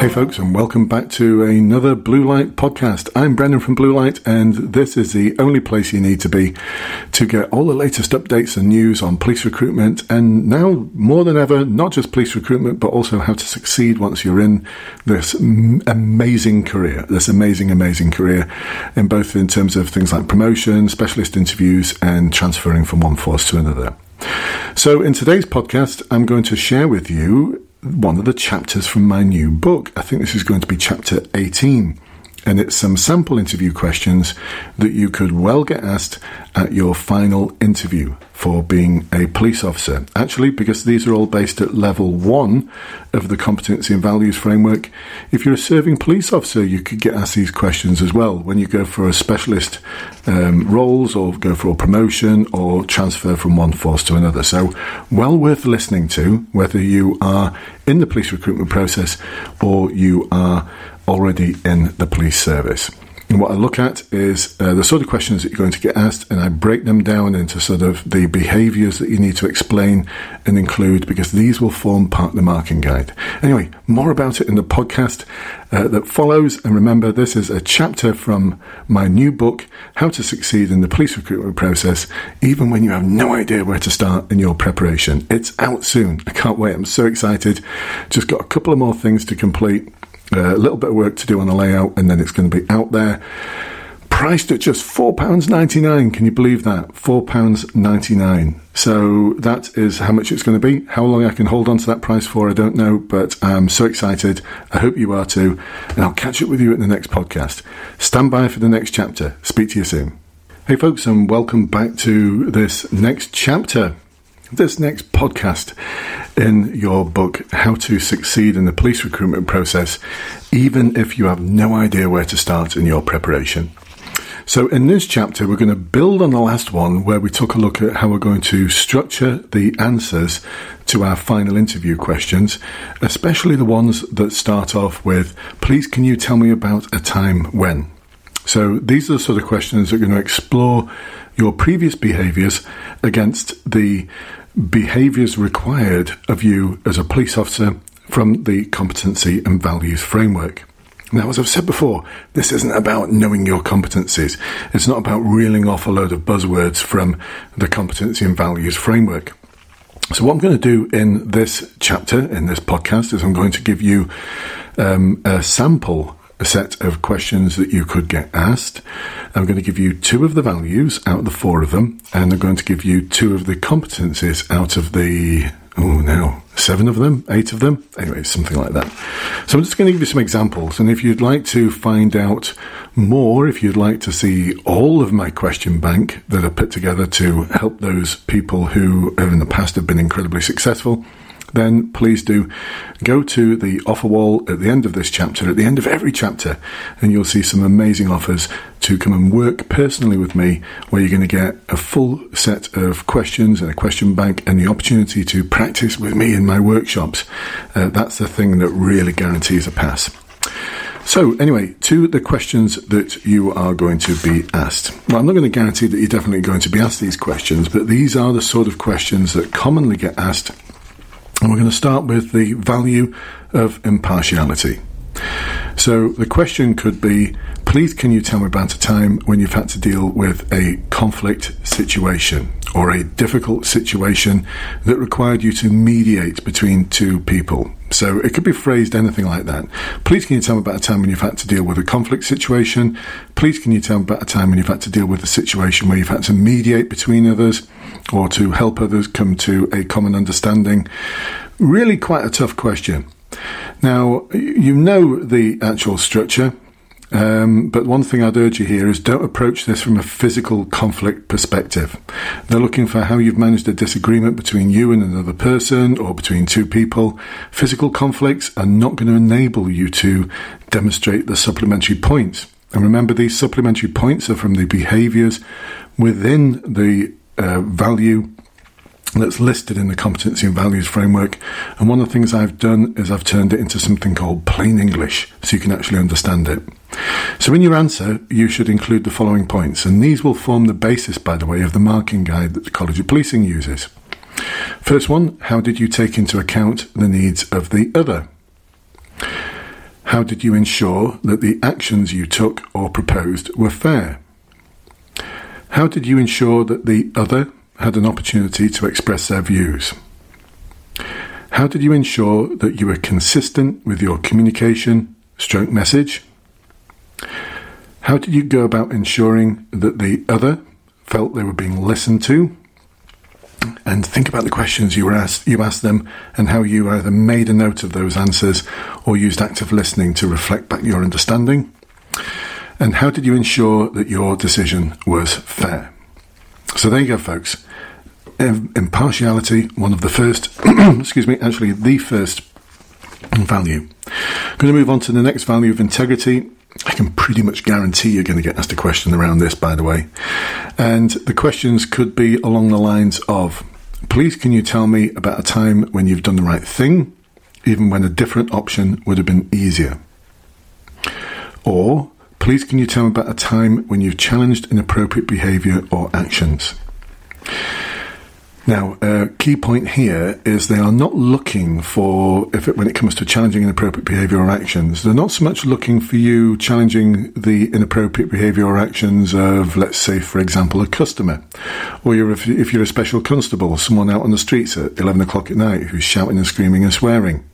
Hey, folks, and welcome back to another Blue Light podcast. I'm Brendan from Blue Light, and this is the only place you need to be to get all the latest updates and news on police recruitment. And now, more than ever, not just police recruitment, but also how to succeed once you're in this amazing career, this amazing, amazing career, in both in terms of things like promotion, specialist interviews, and transferring from one force to another. So, in today's podcast, I'm going to share with you one of the chapters from my new book. I think this is going to be chapter 18. And it's some sample interview questions that you could well get asked at your final interview for being a police officer. Actually, because these are all based at level one of the competency and values framework, if you're a serving police officer, you could get asked these questions as well when you go for a specialist um, roles or go for a promotion or transfer from one force to another. So, well worth listening to, whether you are in the police recruitment process or you are already in the police service. And what I look at is uh, the sort of questions that you're going to get asked, and I break them down into sort of the behaviours that you need to explain and include because these will form part of the marking guide. Anyway, more about it in the podcast uh, that follows. And remember, this is a chapter from my new book, How to Succeed in the Police Recruitment Process, even when you have no idea where to start in your preparation. It's out soon. I can't wait. I'm so excited. Just got a couple of more things to complete Uh, a little bit of work to do on the layout, and then it's going to be out there. Priced at just £4.99. Can you believe that? £4.99. So that is how much it's going to be. How long I can hold on to that price for, I don't know, but I'm so excited. I hope you are too. And I'll catch up with you at the next podcast. Stand by for the next chapter. Speak to you soon. Hey, folks, and welcome back to this next chapter this next podcast in your book, How to Succeed in the Police Recruitment Process, even if you have no idea where to start in your preparation. So, in this chapter, we're going to build on the last one where we took a look at how we're going to structure the answers to our final interview questions, especially the ones that start off with, Please, can you tell me about a time when? So, these are the sort of questions that are going to explore your previous behaviours against the behaviours required of you as a police officer from the competency and values framework. Now, as I've said before, this isn't about knowing your competencies. It's not about reeling off a load of buzzwords from the competency and values framework. So, what I'm going to do in this chapter, in this podcast, is I'm going to give you um, a sample a set of questions that you could get asked. I'm going to give you two of the values out of the four of them, and I'm going to give you two of the competencies out of the, oh, now, seven of them, eight of them, anyway, something like that. So I'm just going to give you some examples, and if you'd like to find out more, if you'd like to see all of my question bank that are put together to help those people who in the past have been incredibly successful, then please do go to the offer wall at the end of this chapter, at the end of every chapter, and you'll see some amazing offers to come and work personally with me, where you're going to get a full set of questions and a question bank and the opportunity to practice with me in my workshops. Uh, that's the thing that really guarantees a pass. So, anyway, to the questions that you are going to be asked. Well, I'm not going to guarantee that you're definitely going to be asked these questions, but these are the sort of questions that commonly get asked and we're going to start with the value of impartiality. So the question could be please, can you tell me about a time when you've had to deal with a conflict situation or a difficult situation that required you to mediate between two people? So it could be phrased anything like that. Please, can you tell me about a time when you've had to deal with a conflict situation? Please, can you tell me about a time when you've had to deal with a situation where you've had to mediate between others or to help others come to a common understanding? Really quite a tough question. Now, you know the actual structure. Um, but one thing I'd urge you here is don't approach this from a physical conflict perspective. They're looking for how you've managed a disagreement between you and another person or between two people. Physical conflicts are not going to enable you to demonstrate the supplementary points. And remember, these supplementary points are from the behaviours within the uh, value that's listed in the competency and values framework. And one of the things I've done is I've turned it into something called plain English so you can actually understand it. So in your answer, you should include the following points, and these will form the basis, by the way, of the marking guide that the College of Policing uses. First one, how did you take into account the needs of the other? How did you ensure that the actions you took or proposed were fair? How did you ensure that the other had an opportunity to express their views? How did you ensure that you were consistent with your communication stroke message? How did you go about ensuring that the other felt they were being listened to? And think about the questions you were asked, you asked them, and how you either made a note of those answers or used active listening to reflect back your understanding. And how did you ensure that your decision was fair? So there you go, folks. Impartiality, one of the first, excuse me, actually the first value. I'm going to move on to the next value of integrity. I can pretty much guarantee you're going to get asked a question around this, by the way. And the questions could be along the lines of Please, can you tell me about a time when you've done the right thing, even when a different option would have been easier? Or, please, can you tell me about a time when you've challenged inappropriate behavior or actions? Now, a uh, key point here is they are not looking for, if it, when it comes to challenging inappropriate behaviour or actions, they're not so much looking for you challenging the inappropriate behaviour or actions of, let's say, for example, a customer, or you're, if, if you're a special constable, someone out on the streets at 11 o'clock at night who's shouting and screaming and swearing.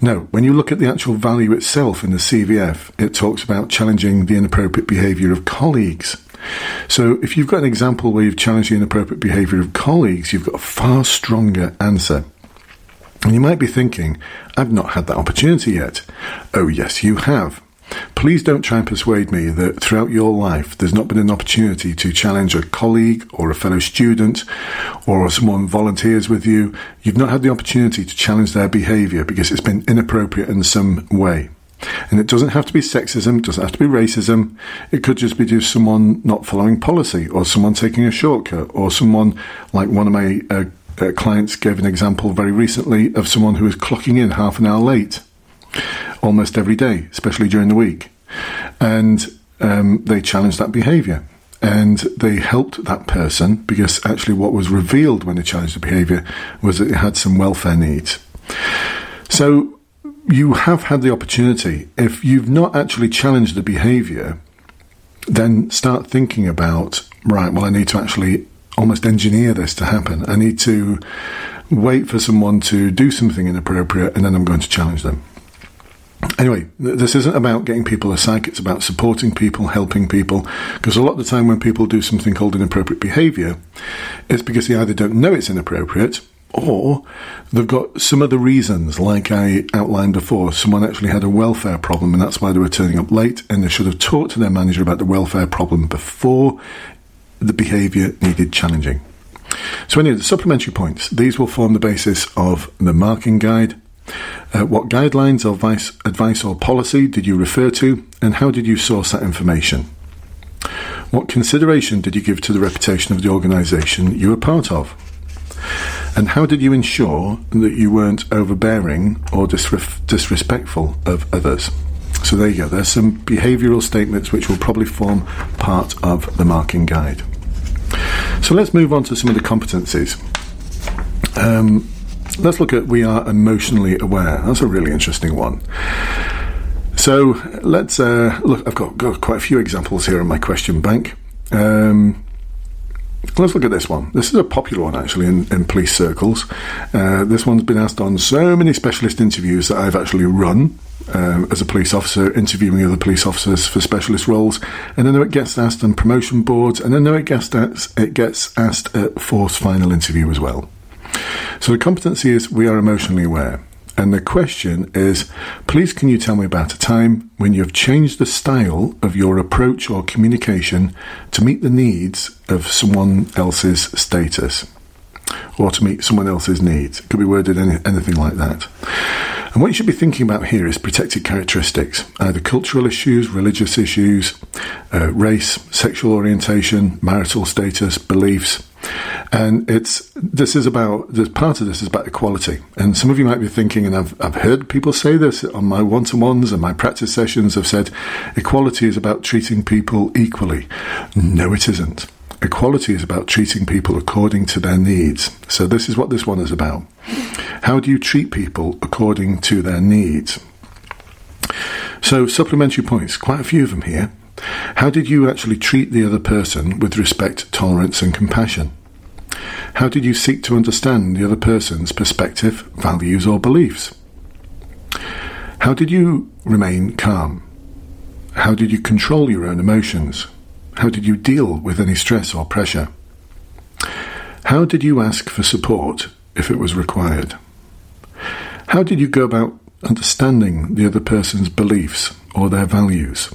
No, when you look at the actual value itself in the CVF, it talks about challenging the inappropriate behaviour of colleagues so if you've got an example where you've challenged the inappropriate behaviour of colleagues, you've got a far stronger answer. And you might be thinking, I've not had that opportunity yet. Oh, yes, you have. Please don't try and persuade me that throughout your life there's not been an opportunity to challenge a colleague or a fellow student or someone volunteers with you. You've not had the opportunity to challenge their behaviour because it's been inappropriate in some way. And it doesn't have to be sexism, it doesn't have to be racism. It could just be just someone not following policy, or someone taking a shortcut, or someone like one of my uh, uh, clients gave an example very recently of someone who was clocking in half an hour late almost every day, especially during the week. And um, they challenged that behavior. And they helped that person because actually, what was revealed when they challenged the behavior was that it had some welfare needs. So, you have had the opportunity. If you've not actually challenged the behavior, then start thinking about, right, well, I need to actually almost engineer this to happen. I need to wait for someone to do something inappropriate and then I'm going to challenge them. Anyway, this isn't about getting people a psych, it's about supporting people, helping people. Because a lot of the time when people do something called inappropriate behavior, it's because they either don't know it's inappropriate or they've got some other reasons, like I outlined before. Someone actually had a welfare problem, and that's why they were turning up late, and they should have talked to their manager about the welfare problem before the behaviour needed challenging. So, anyway, the supplementary points these will form the basis of the marking guide. Uh, what guidelines or advice, advice or policy did you refer to, and how did you source that information? What consideration did you give to the reputation of the organisation you were part of? And how did you ensure that you weren't overbearing or disrespectful of others? So there you go. There's some behavioural statements which will probably form part of the marking guide. So let's move on to some of the competencies. Um, let's look at we are emotionally aware. That's a really interesting one. So let's uh, look. I've got, got, quite a few examples here in my question bank. Um, Let's look at this one. This is a popular one actually in, in police circles. Uh, this one's been asked on so many specialist interviews that I've actually run um, as a police officer, interviewing other police officers for specialist roles, and then it gets asked on promotion boards, and then it gets asked, it gets asked at force final interview as well. So the competency is we are emotionally aware. And the question is please, can you tell me about a time when you have changed the style of your approach or communication to meet the needs of someone else's status or to meet someone else's needs? It could be worded any, anything like that. And what you should be thinking about here is protected characteristics, either cultural issues, religious issues, uh, race, sexual orientation, marital status, beliefs, and it's this is about this part of this is about equality. And some of you might be thinking, and I've I've heard people say this on my one to ones and my practice sessions. Have said equality is about treating people equally. No, it isn't. Equality is about treating people according to their needs. So this is what this one is about. How do you treat people according to their needs? So, supplementary points, quite a few of them here. How did you actually treat the other person with respect, tolerance, and compassion? How did you seek to understand the other person's perspective, values, or beliefs? How did you remain calm? How did you control your own emotions? How did you deal with any stress or pressure? How did you ask for support if it was required? How did you go about understanding the other person's beliefs or their values?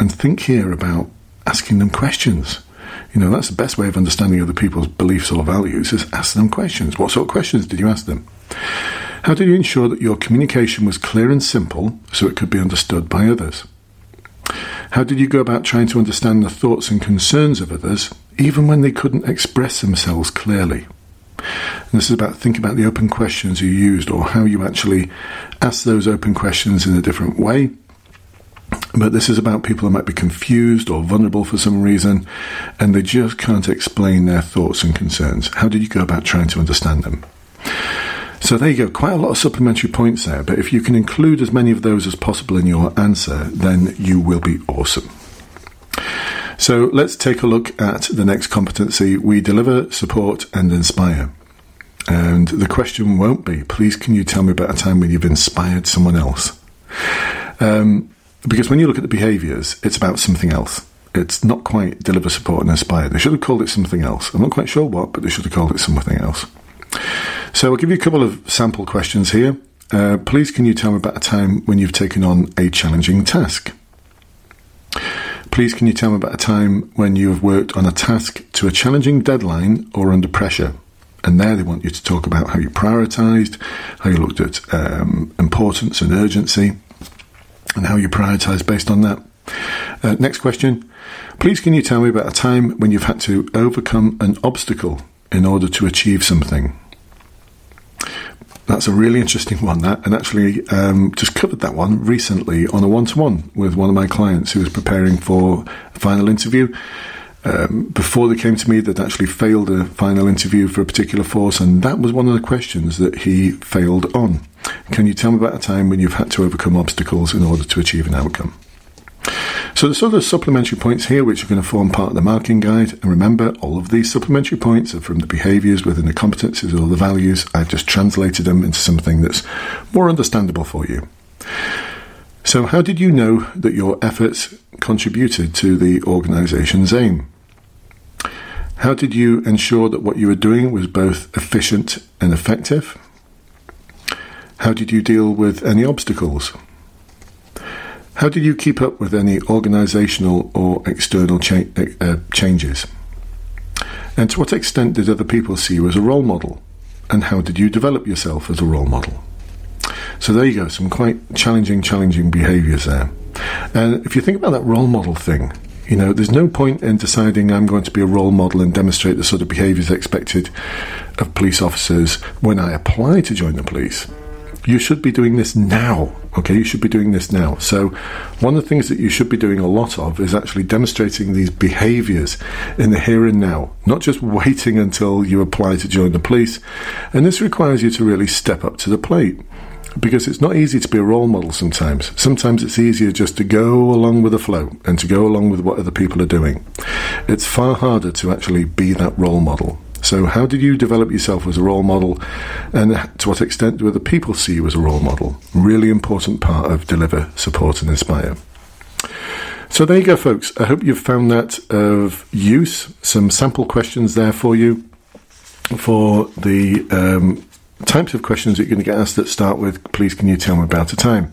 And think here about asking them questions. You know, that's the best way of understanding other people's beliefs or values is ask them questions. What sort of questions did you ask them? How did you ensure that your communication was clear and simple so it could be understood by others? How did you go about trying to understand the thoughts and concerns of others, even when they couldn't express themselves clearly? And this is about think about the open questions you used or how you actually ask those open questions in a different way but this is about people who might be confused or vulnerable for some reason, and they just can't explain their thoughts and concerns. How did you go about trying to understand them? So there you go, quite a lot of supplementary points there, but if you can include as many of those as possible in your answer, then you will be awesome. So let's take a look at the next competency. We deliver, support, and inspire. And the question won't be, please can you tell me about a time when you've inspired someone else? Um, because when you look at the behaviours, it's about something else. It's not quite deliver, support, and inspire. They should have called it something else. I'm not quite sure what, but they should have called it something else. So I'll give you a couple of sample questions here. Uh, please, can you tell me about a time when you've taken on a challenging task? Please, can you tell me about a time when you have worked on a task to a challenging deadline or under pressure? And there they want you to talk about how you prioritised, how you looked at um, importance and urgency, and how you prioritised based on that. Uh, next question. Please, can you tell me about a time when you've had to overcome an obstacle in order to achieve something? That's a really interesting one, that, and actually um, just covered that one recently on a one to one with one of my clients who was preparing for a final interview. Um, before they came to me, they'd actually failed a final interview for a particular force, and that was one of the questions that he failed on. Can you tell me about a time when you've had to overcome obstacles in order to achieve an outcome? So there's other supplementary points here which are going to form part of the marking guide. And remember, all of these supplementary points are from the behaviours within the competencies or the values. I've just translated them into something that's more understandable for you. So, how did you know that your efforts contributed to the organisation's aim? How did you ensure that what you were doing was both efficient and effective? How did you deal with any obstacles? How did you keep up with any organisational or external cha- uh, changes? And to what extent did other people see you as a role model? And how did you develop yourself as a role model? So there you go, some quite challenging, challenging behaviours there. And if you think about that role model thing, you know, there's no point in deciding I'm going to be a role model and demonstrate the sort of behaviours expected of police officers when I apply to join the police you should be doing this now. Okay, you should be doing this now. So, one of the things that you should be doing a lot of is actually demonstrating these behaviors in the here and now, not just waiting until you apply to join the police. And this requires you to really step up to the plate because it's not easy to be a role model sometimes. Sometimes it's easier just to go along with the flow and to go along with what other people are doing. It's far harder to actually be that role model. So, how did you develop yourself as a role model, and to what extent do other people see you as a role model? Really important part of deliver, support, and inspire. So, there you go, folks. I hope you've found that of use. Some sample questions there for you for the um, types of questions that you're going to get asked that start with, please can you tell me about a time?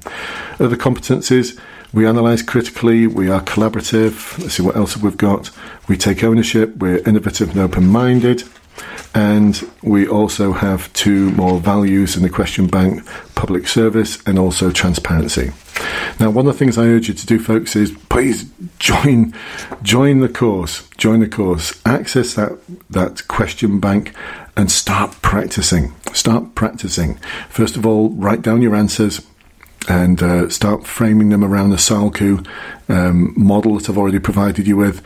Other competencies, we analyse critically, we are collaborative, let's see what else we've got. We take ownership, we're innovative and open minded. And we also have two more values in the question bank public service and also transparency. Now, one of the things I urge you to do, folks, is please join join the course. Join the course. Access that that question bank and start practicing. Start practicing. First of all, write down your answers and uh, start framing them around the SALCU um, model that I've already provided you with,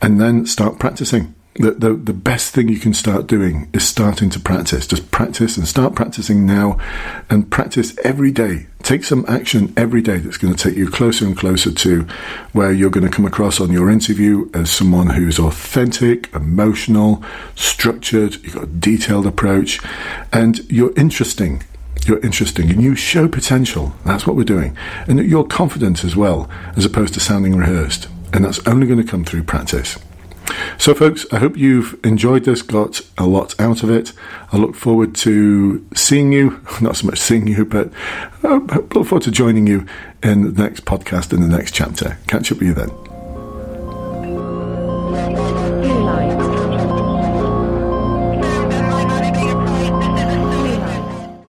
and then start practicing the, the, the best thing you can start doing is starting to practice. Just practice and start practicing now and practice every day. Take some action every day that's going to take you closer and closer to where you're going to come across on your interview as someone who's authentic, emotional, structured, you've got a detailed approach, and you're interesting you're interesting and you show potential. That's what we're doing. And you're confident as well, as opposed to sounding rehearsed. And that's only going to come through practice. So, folks, I hope you've enjoyed this, got a lot out of it. I look forward to seeing you, not so much seeing you, but I look forward to joining you in the next podcast in the next chapter. Catch up with you then.